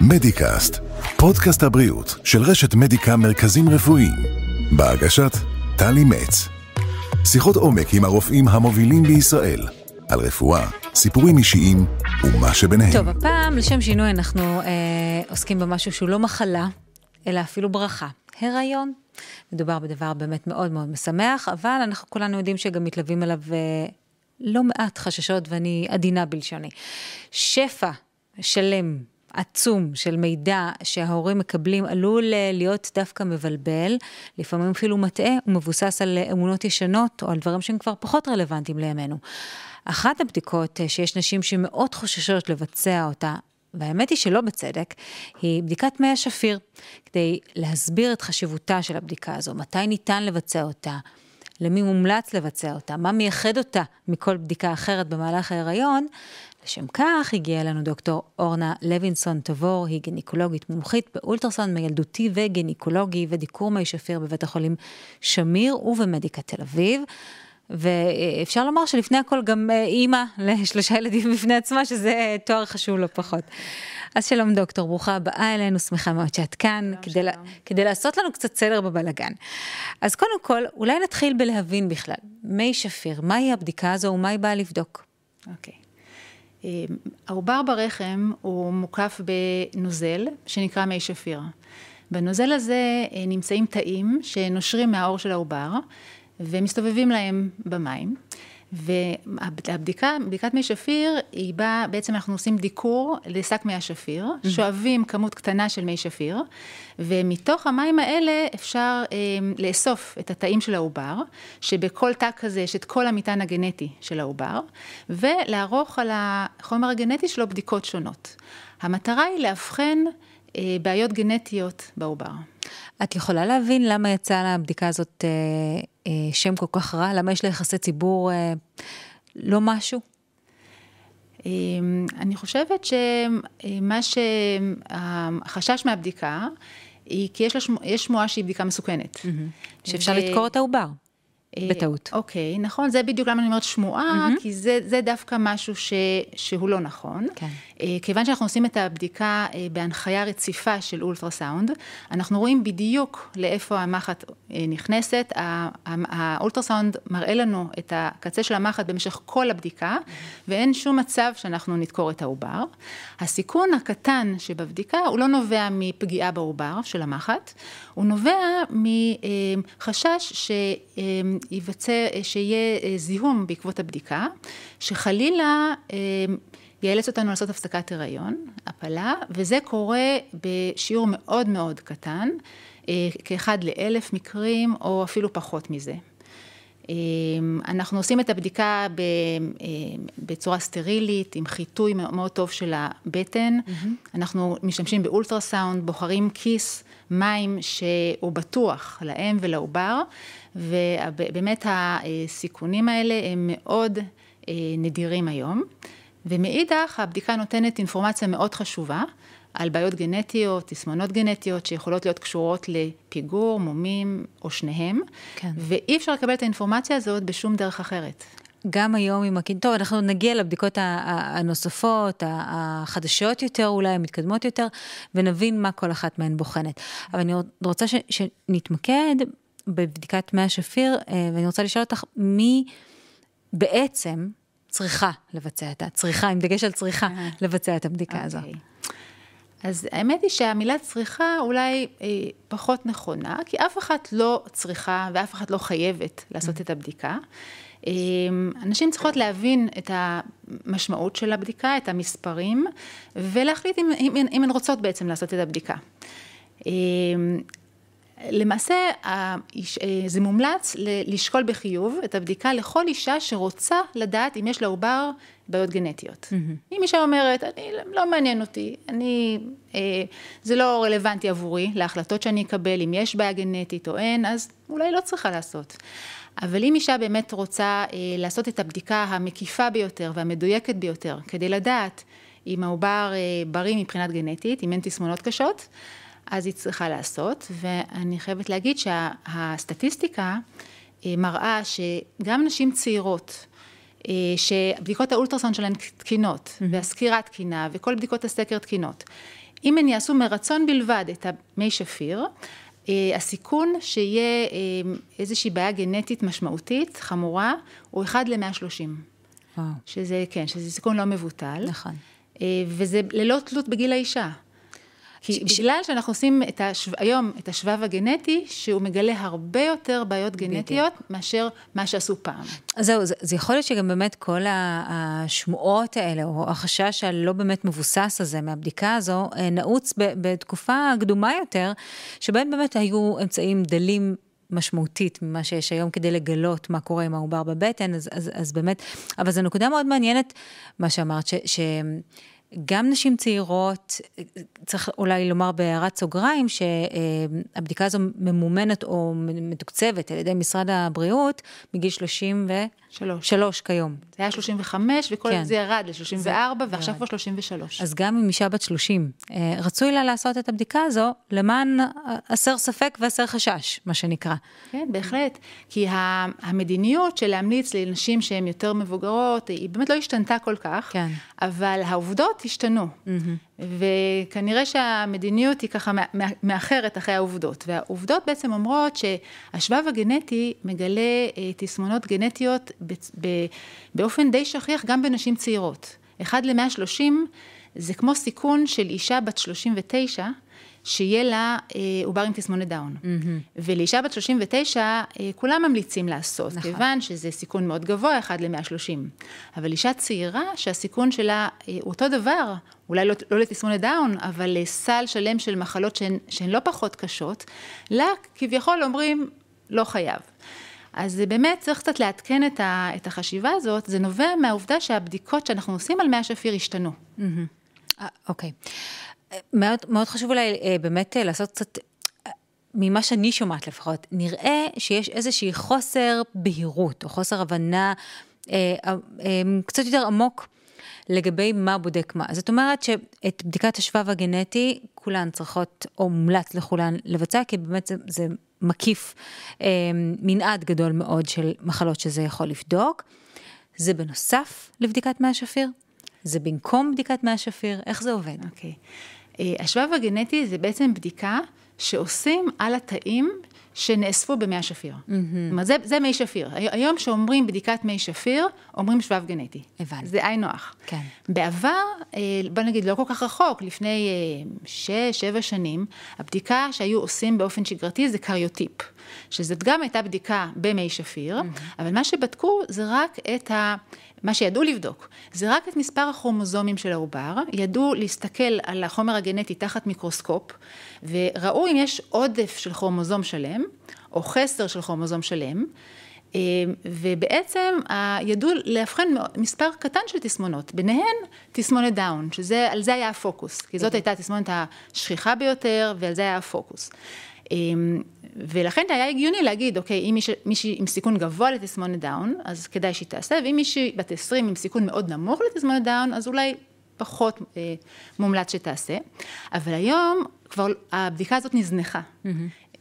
מדיקאסט, פודקאסט הבריאות של רשת מדיקה מרכזים רפואיים, בהגשת טלי מצ. שיחות עומק עם הרופאים המובילים בישראל, על רפואה, סיפורים אישיים ומה שביניהם. טוב, הפעם, לשם שינוי, אנחנו אה, עוסקים במשהו שהוא לא מחלה, אלא אפילו ברכה. הריון. מדובר בדבר באמת מאוד מאוד משמח, אבל אנחנו כולנו יודעים שגם מתלווים אליו אה, לא מעט חששות, ואני עדינה בלשוני. שפע שלם עצום של מידע שההורים מקבלים עלול אה, להיות דווקא מבלבל, לפעמים אפילו מטעה ומבוסס על אמונות ישנות או על דברים שהם כבר פחות רלוונטיים לימינו. אחת הבדיקות אה, שיש נשים שמאוד חוששות לבצע אותה, והאמת היא שלא בצדק, היא בדיקת מי השפיר, כדי להסביר את חשיבותה של הבדיקה הזו, מתי ניתן לבצע אותה, למי מומלץ לבצע אותה, מה מייחד אותה מכל בדיקה אחרת במהלך ההיריון, לשם כך הגיעה אלינו דוקטור אורנה לוינסון תבור, היא גניקולוגית מומחית באולטרסאונד מילדותי וגניקולוגי ודיקור מי שפיר בבית החולים שמיר ובמדיקה תל אביב. ואפשר לומר שלפני הכל גם אה, אימא לשלושה ילדים בפני עצמה, שזה תואר חשוב לא פחות. אז שלום דוקטור, ברוכה הבאה אלינו, שמחה מאוד שאת כאן, כדי, לה, כדי לעשות לנו קצת סדר בבלגן. אז קודם כל, אולי נתחיל בלהבין בכלל, מי שפיר, מהי הבדיקה הזו ומה היא באה לבדוק? אוקיי. Okay. אה, העובר ברחם הוא מוקף בנוזל שנקרא מי שפיר. בנוזל הזה אה, נמצאים תאים שנושרים מהעור של העובר ומסתובבים להם במים. והבדיקה, בדיקת מי שפיר, היא באה, בעצם אנחנו עושים דיקור לשק מי השפיר, mm-hmm. שואבים כמות קטנה של מי שפיר, ומתוך המים האלה אפשר אה, לאסוף את התאים של העובר, שבכל תא כזה יש את כל המטען הגנטי של העובר, ולערוך על החומר הגנטי שלו בדיקות שונות. המטרה היא לאבחן אה, בעיות גנטיות בעובר. את יכולה להבין למה יצאה לבדיקה הזאת אה, שם כל כך רע? למה יש לה יחסי ציבור אה, לא משהו? אמ, אני חושבת שמה שהחשש מהבדיקה, היא כי יש, שמוע, יש שמועה שהיא בדיקה מסוכנת. Mm-hmm. שאפשר ו... לתקור את העובר. אה, בטעות. אוקיי, נכון, זה בדיוק למה אני אומרת שמועה, mm-hmm. כי זה, זה דווקא משהו ש, שהוא לא נכון. כן. אה, כיוון שאנחנו עושים את הבדיקה אה, בהנחיה רציפה של אולטרסאונד, אנחנו רואים בדיוק לאיפה המחט נכנסת. האולטרסאונד מראה לנו את הקצה של המחט במשך כל הבדיקה, mm-hmm. ואין שום מצב שאנחנו נדקור את העובר. הסיכון הקטן שבבדיקה הוא לא נובע מפגיעה בעובר של המחט, הוא נובע מחשש שייווצר, שיהיה זיהום בעקבות הבדיקה, שחלילה יאלץ אותנו לעשות הפסקת הריון, הפלה, וזה קורה בשיעור מאוד מאוד קטן, כאחד לאלף מקרים או אפילו פחות מזה. אנחנו עושים את הבדיקה בצורה סטרילית, עם חיטוי מאוד טוב של הבטן. Mm-hmm. אנחנו משתמשים באולטרסאונד, בוחרים כיס מים שהוא בטוח לאם ולעובר, ובאמת הסיכונים האלה הם מאוד אה, נדירים היום. ומאידך, הבדיקה נותנת אינפורמציה מאוד חשובה על בעיות גנטיות, תסמונות גנטיות שיכולות להיות קשורות לפיגור, מומים או שניהם, כן. ואי אפשר לקבל את האינפורמציה הזאת בשום דרך אחרת. גם היום עם הקינטור, אנחנו נגיע לבדיקות הנוספות, החדשות יותר אולי, המתקדמות יותר, ונבין מה כל אחת מהן בוחנת. אבל אני רוצה ש, שנתמקד בבדיקת מי השפיר, אה, ואני רוצה לשאול אותך, מי בעצם צריכה לבצע את ה... צריכה, עם דגש על צריכה, אה. לבצע את הבדיקה okay. הזו. אוקיי. אז האמת היא שהמילה צריכה אולי אה, פחות נכונה, כי אף אחת לא צריכה ואף אחת לא חייבת לעשות mm. את הבדיקה. אה, אנשים צריכות להבין את המשמעות של הבדיקה, את המספרים, ולהחליט אם, אם, אם הן רוצות בעצם לעשות את הבדיקה. אה, למעשה אה, זה מומלץ לשקול בחיוב את הבדיקה לכל אישה שרוצה לדעת אם יש לעובר בעיות גנטיות. Mm-hmm. אם אישה אומרת, אני, לא מעניין אותי, אני, אה, זה לא רלוונטי עבורי להחלטות שאני אקבל, אם יש בעיה גנטית או אין, אז אולי לא צריכה לעשות. אבל אם אישה באמת רוצה אה, לעשות את הבדיקה המקיפה ביותר והמדויקת ביותר, כדי לדעת אם העובר בריא מבחינת גנטית, אם אין תסמונות קשות, אז היא צריכה לעשות, ואני חייבת להגיד שהסטטיסטיקה מראה שגם נשים צעירות, שבדיקות האולטרסאונד שלהן תקינות, mm-hmm. והסקירה תקינה, וכל בדיקות הסקר תקינות, אם הן יעשו מרצון בלבד את המי שפיר, הסיכון שיהיה איזושהי בעיה גנטית משמעותית, חמורה, הוא 1 ל-130. שזה, כן, שזה סיכון לא מבוטל. נכון. וזה ללא תלות בגיל האישה. כי ש... בגלל שאנחנו עושים את השו... היום את השבב הגנטי, שהוא מגלה הרבה יותר בעיות גנטיות בדיוק. מאשר מה שעשו פעם. אז זהו, זה, זה יכול להיות שגם באמת כל השמועות האלה, או החשש הלא באמת מבוסס הזה מהבדיקה הזו, אה, נעוץ ב, בתקופה קדומה יותר, שבהם באמת היו אמצעים דלים משמעותית ממה שיש היום כדי לגלות מה קורה עם העובר בבטן, אז, אז, אז באמת, אבל זו נקודה מאוד מעניינת, מה שאמרת, ש... ש גם נשים צעירות, צריך אולי לומר בהערת סוגריים, שהבדיקה הזו ממומנת או מתוקצבת על ידי משרד הבריאות מגיל 33 שלוש. כיום. זה היה 35 וכל כן. זה ירד ל-34 ועכשיו כבר 33. אז גם אם אישה בת 30, אה, רצוי לה לעשות את הבדיקה הזו למען הסר ספק והסר חשש, מה שנקרא. כן, בהחלט. כי המדיניות של להמליץ לנשים שהן יותר מבוגרות, היא באמת לא השתנתה כל כך, כן. אבל העובדות השתנו. Mm-hmm. וכנראה שהמדיניות היא ככה מאחרת אחרי העובדות. והעובדות בעצם אומרות שהשבב הגנטי מגלה אה, תסמונות גנטיות באופן די שכיח גם בנשים צעירות. אחד למאה שלושים זה כמו סיכון של אישה בת שלושים ותשע, שיהיה לה אה, עובר עם תסמונת דאון. Mm-hmm. ולאישה בת 39, אה, כולם ממליצים לעשות, נכון. כיוון שזה סיכון מאוד גבוה, 1 ל-130. אבל אישה צעירה, שהסיכון שלה אה, הוא אותו דבר, אולי לא, לא לתסמונת דאון, אבל לסל שלם של מחלות שהן, שהן לא פחות קשות, לה כביכול אומרים, לא חייב. אז באמת צריך קצת לעדכן את, ה, את החשיבה הזאת, זה נובע מהעובדה שהבדיקות שאנחנו עושים על מי השפיר השתנו. Mm-hmm. אוקיי. מאוד, מאוד חשוב אולי אה, באמת אה, לעשות קצת, אה, ממה שאני שומעת לפחות, נראה שיש איזושהי חוסר בהירות או חוסר הבנה אה, אה, קצת יותר עמוק לגבי מה בודק מה. זאת אומרת שאת בדיקת השבב הגנטי, כולן צריכות, או מומלץ לכולן לבצע, כי באמת זה, זה מקיף אה, מנעד גדול מאוד של מחלות שזה יכול לבדוק. זה בנוסף לבדיקת מי השפיר? זה במקום בדיקת מי השפיר? איך זה עובד? אוקיי. Okay. אה, השבב הגנטי זה בעצם בדיקה שעושים על התאים שנאספו במי השפיר. Mm-hmm. זאת אומרת, זה, זה מי שפיר. היום שאומרים בדיקת מי שפיר, אומרים שבב גנטי. הבנתי. זה היינו הך. כן. בעבר, אה, בוא נגיד, לא כל כך רחוק, לפני אה, שש, שבע שנים, הבדיקה שהיו עושים באופן שגרתי זה קריוטיפ. שזאת גם הייתה בדיקה במי שפיר, mm-hmm. אבל מה שבדקו זה רק את ה... מה שידעו לבדוק, זה רק את מספר הכרומוזומים של העובר, ידעו להסתכל על החומר הגנטי תחת מיקרוסקופ, וראו אם יש עודף של כרומוזום שלם, או חסר של כרומוזום שלם, אה, ובעצם ידעו לאבחן מספר קטן של תסמונות, ביניהן תסמונת דאון, שעל זה היה הפוקוס, כי זאת הייתה התסמונת השכיחה ביותר ועל זה היה הפוקוס. אמ, ולכן היה הגיוני להגיד, אוקיי, אם מישהי מישהי עם סיכון גבוה לתסמונת דאון, אז כדאי שהיא תעשה, ואם מישהי בת 20 עם סיכון מאוד נמוך לתסמונת דאון, אז אולי פחות אה, מומלץ שתעשה. אבל היום כבר הבדיקה הזאת נזנחה. Mm-hmm.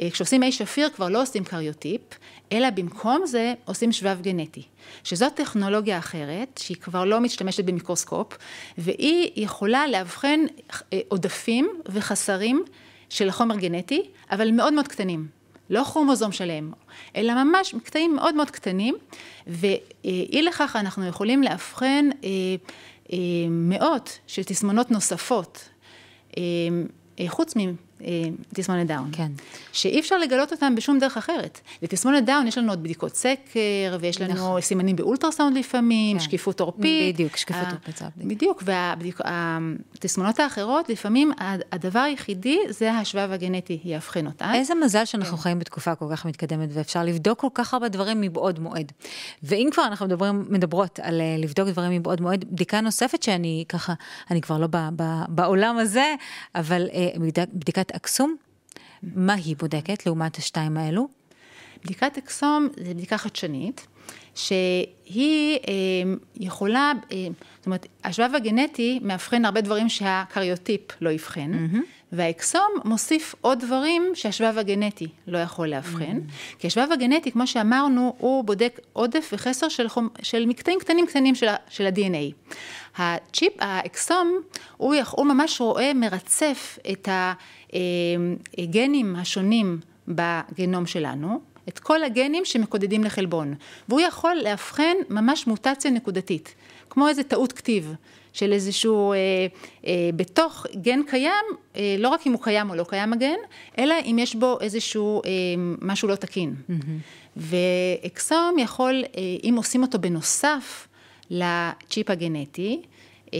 אה, כשעושים מי שפיר כבר לא עושים קריוטיפ, אלא במקום זה עושים שבב גנטי, שזאת טכנולוגיה אחרת, שהיא כבר לא משתמשת במיקרוסקופ, והיא יכולה לאבחן אה, עודפים וחסרים של חומר גנטי, אבל מאוד מאוד קטנים. לא כרומוזום שלם, אלא ממש קטעים מאוד מאוד קטנים, ואי לכך אנחנו יכולים לאבחן אה, אה, מאות של תסמונות נוספות, אה, חוץ תסמונת דאון. כן. שאי אפשר לגלות אותם בשום דרך אחרת. לתסמונת דאון יש לנו עוד בדיקות סקר, ויש לנו נכון. סימנים באולטרסאונד לפעמים, כן. שקיפות עורפית. בדיוק, שקיפות עורפית. בדיוק, והתסמונות האחרות, לפעמים הדבר היחידי זה השבב הגנטי יאבחן אותן. איזה מזל שאנחנו כן. חיים בתקופה כל כך מתקדמת, ואפשר לבדוק כל כך הרבה דברים מבעוד מועד. ואם כבר אנחנו מדברים, מדברות על אה, לבדוק דברים מבעוד מועד, בדיקה נוספת שאני ככה, אני כבר לא בעולם הזה, אבל אה, בדיקת בדיקת אקסום, מה היא בודקת לעומת השתיים האלו? בדיקת אקסום זה בדיקה חדשנית, שהיא אה, יכולה, אה, זאת אומרת, השבב הגנטי מאבחן הרבה דברים שהקריוטיפ לא יבחן, mm-hmm. והאקסום מוסיף עוד דברים שהשבב הגנטי לא יכול לאבחן, mm. כי השבב הגנטי, כמו שאמרנו, הוא בודק עודף וחסר של, חומ... של מקטעים קטנים קטנים של, ה... של ה-DNA. הצ'יפ, האקסום, הוא, הוא ממש רואה, מרצף את הגנים השונים בגנום שלנו, את כל הגנים שמקודדים לחלבון, והוא יכול לאבחן ממש מוטציה נקודתית, כמו איזה טעות כתיב. של איזשהו, אה, אה, בתוך גן קיים, אה, לא רק אם הוא קיים או לא קיים הגן, אלא אם יש בו איזשהו אה, משהו לא תקין. Mm-hmm. ואקסום יכול, אה, אם עושים אותו בנוסף לצ'יפ הגנטי, אה,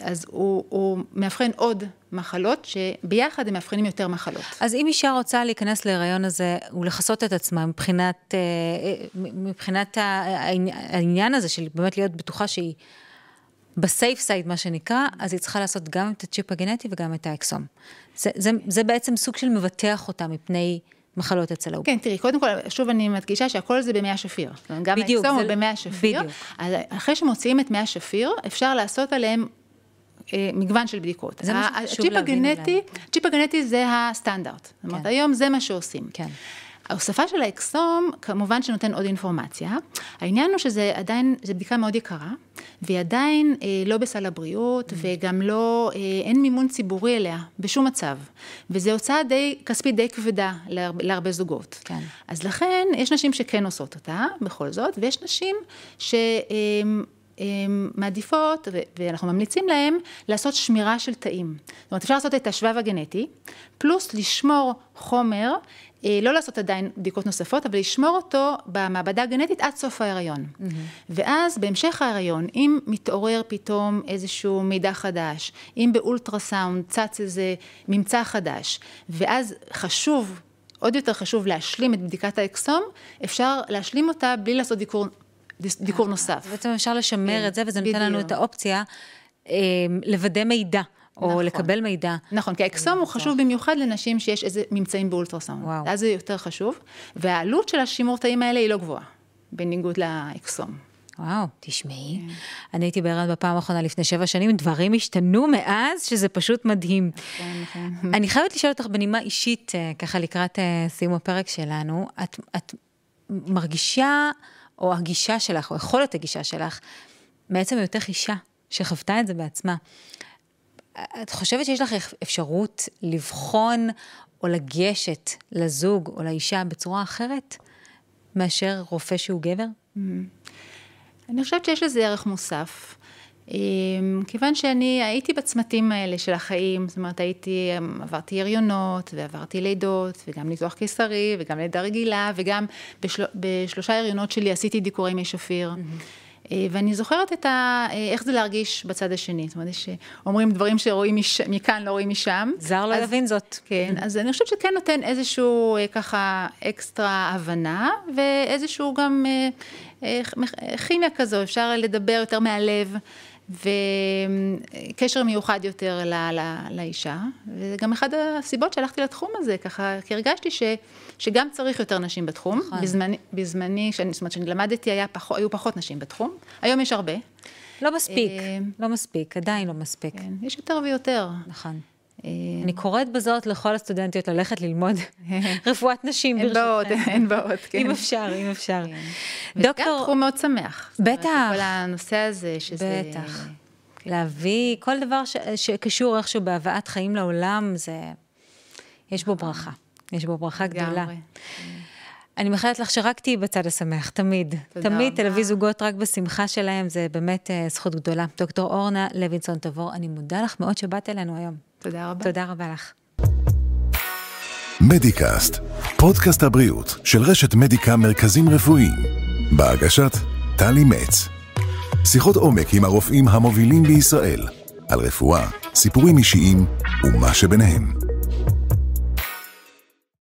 אז הוא, הוא מאבחן עוד מחלות, שביחד הם מאבחנים יותר מחלות. אז אם אישה רוצה להיכנס להיריון הזה ולכסות את עצמה מבחינת, אה, מבחינת העניין הזה של באמת להיות בטוחה שהיא ב safe side, מה שנקרא, אז היא צריכה לעשות גם את הצ'יפ הגנטי וגם את האקסום. זה, זה, זה בעצם סוג של מבטח אותה מפני מחלות אצל העובר. כן, תראי, קודם כל, שוב אני מדגישה שהכל זה במי השפיר. גם בדיוק. האקסום הוא במי השפיר. בדיוק. אז אחרי שמוציאים את מי השפיר, אפשר לעשות עליהם אה, מגוון של בדיקות. זה מה שחשוב להבין. הצ'יפ הגנטי זה הסטנדרט. זאת אומרת, כן. היום זה מה שעושים. כן. ההוספה של האקסום כמובן שנותן עוד אינפורמציה. העניין הוא שזה עדיין, זו בדיקה מאוד יקרה, והיא עדיין אה, לא בסל הבריאות, mm. וגם לא, אה, אין מימון ציבורי אליה, בשום מצב. וזו הוצאה די, כספית די כבדה להרבה, להרבה זוגות. כן. אז לכן, יש נשים שכן עושות אותה, בכל זאת, ויש נשים ש... אה, מעדיפות, ואנחנו ממליצים להם, לעשות שמירה של תאים. זאת אומרת, אפשר לעשות את השבב הגנטי, פלוס לשמור חומר, אה, לא לעשות עדיין בדיקות נוספות, אבל לשמור אותו במעבדה הגנטית עד סוף ההיריון. Mm-hmm. ואז בהמשך ההיריון, אם מתעורר פתאום איזשהו מידע חדש, אם באולטרסאונד צץ איזה ממצא חדש, ואז חשוב, עוד יותר חשוב להשלים את בדיקת האקסום, אפשר להשלים אותה בלי לעשות דיקור דיקור נוסף. בעצם אפשר לשמר כן, את זה, וזה נותן לנו את האופציה אה, לוודא מידע. או נכון. לקבל מידע. נכון, כי האקסום הוא חשוב במיוחד לנשים שיש איזה ממצאים באולטרסאונד. וואו. אז זה יותר חשוב, והעלות של השימור תאים האלה היא לא גבוהה, בניגוד לאקסום. וואו, תשמעי, כן. אני הייתי בהיריון בפעם האחרונה לפני שבע שנים, דברים השתנו מאז, שזה פשוט מדהים. נכון, נכון. אני חייבת לשאול אותך בנימה אישית, אה, ככה לקראת אה, סיום הפרק שלנו, את, את מרגישה... או הגישה שלך, או יכולת הגישה שלך, מעצם היותך אישה, שחוותה את זה בעצמה. את חושבת שיש לך אפשרות לבחון או לגשת לזוג או לאישה בצורה אחרת מאשר רופא שהוא גבר? Mm-hmm. אני חושבת שיש לזה ערך מוסף. אמ, כיוון שאני הייתי בצמתים האלה של החיים, זאת אומרת הייתי, אמ, עברתי הריונות ועברתי לידות וגם ניתוח קיסרי וגם לידה רגילה וגם בשל, בשלושה הריונות שלי עשיתי דיקורי מי שפיר. Mm-hmm. ואני זוכרת את ה... אה, איך זה להרגיש בצד השני, זאת אומרת שאומרים דברים שרואים מש... מכאן לא רואים משם. זר לא יבין זאת. כן, אז אני חושבת שכן נותן איזשהו אה, ככה אקסטרה הבנה ואיזשהו גם כימיה כזו, אפשר לדבר יותר מהלב. וקשר מיוחד יותר ל, ל, לאישה, וזה גם אחת הסיבות שהלכתי לתחום הזה, ככה, כי הרגשתי ש, שגם צריך יותר נשים בתחום. נכון. בזמני, בזמני שאני, זאת אומרת, כשאני למדתי, היה פח, היו פחות נשים בתחום, היום יש הרבה. לא מספיק, אה, לא מספיק, עדיין לא מספיק. כן, יש יותר ויותר. נכון. אה, אני קוראת בזאת לכל הסטודנטיות ללכת ללמוד רפואת נשים. אין באות, אין באות, כן. אם אפשר, אם אפשר. כן. דוקטור... וגם תחום מאוד שמח. בטח. כל הנושא הזה, שזה... בטח. להביא כל דבר שקשור איכשהו בהבאת חיים לעולם, זה... יש בו ברכה. יש בו ברכה גדולה. אני מאחלת לך שרק תהיי בצד השמח, תמיד. תמיד תלווי זוגות רק בשמחה שלהם, זה באמת uh, זכות גדולה. דוקטור אורנה לוינסון תבור, אני מודה לך מאוד שבאת אלינו היום. תודה רבה. תודה רבה לך. מדיקאסט, פודקאסט הבריאות של רשת מדיקה מרכזים רפואיים. בהגשת טלי מצ. שיחות עומק עם הרופאים המובילים בישראל, על רפואה, סיפורים אישיים ומה שביניהם.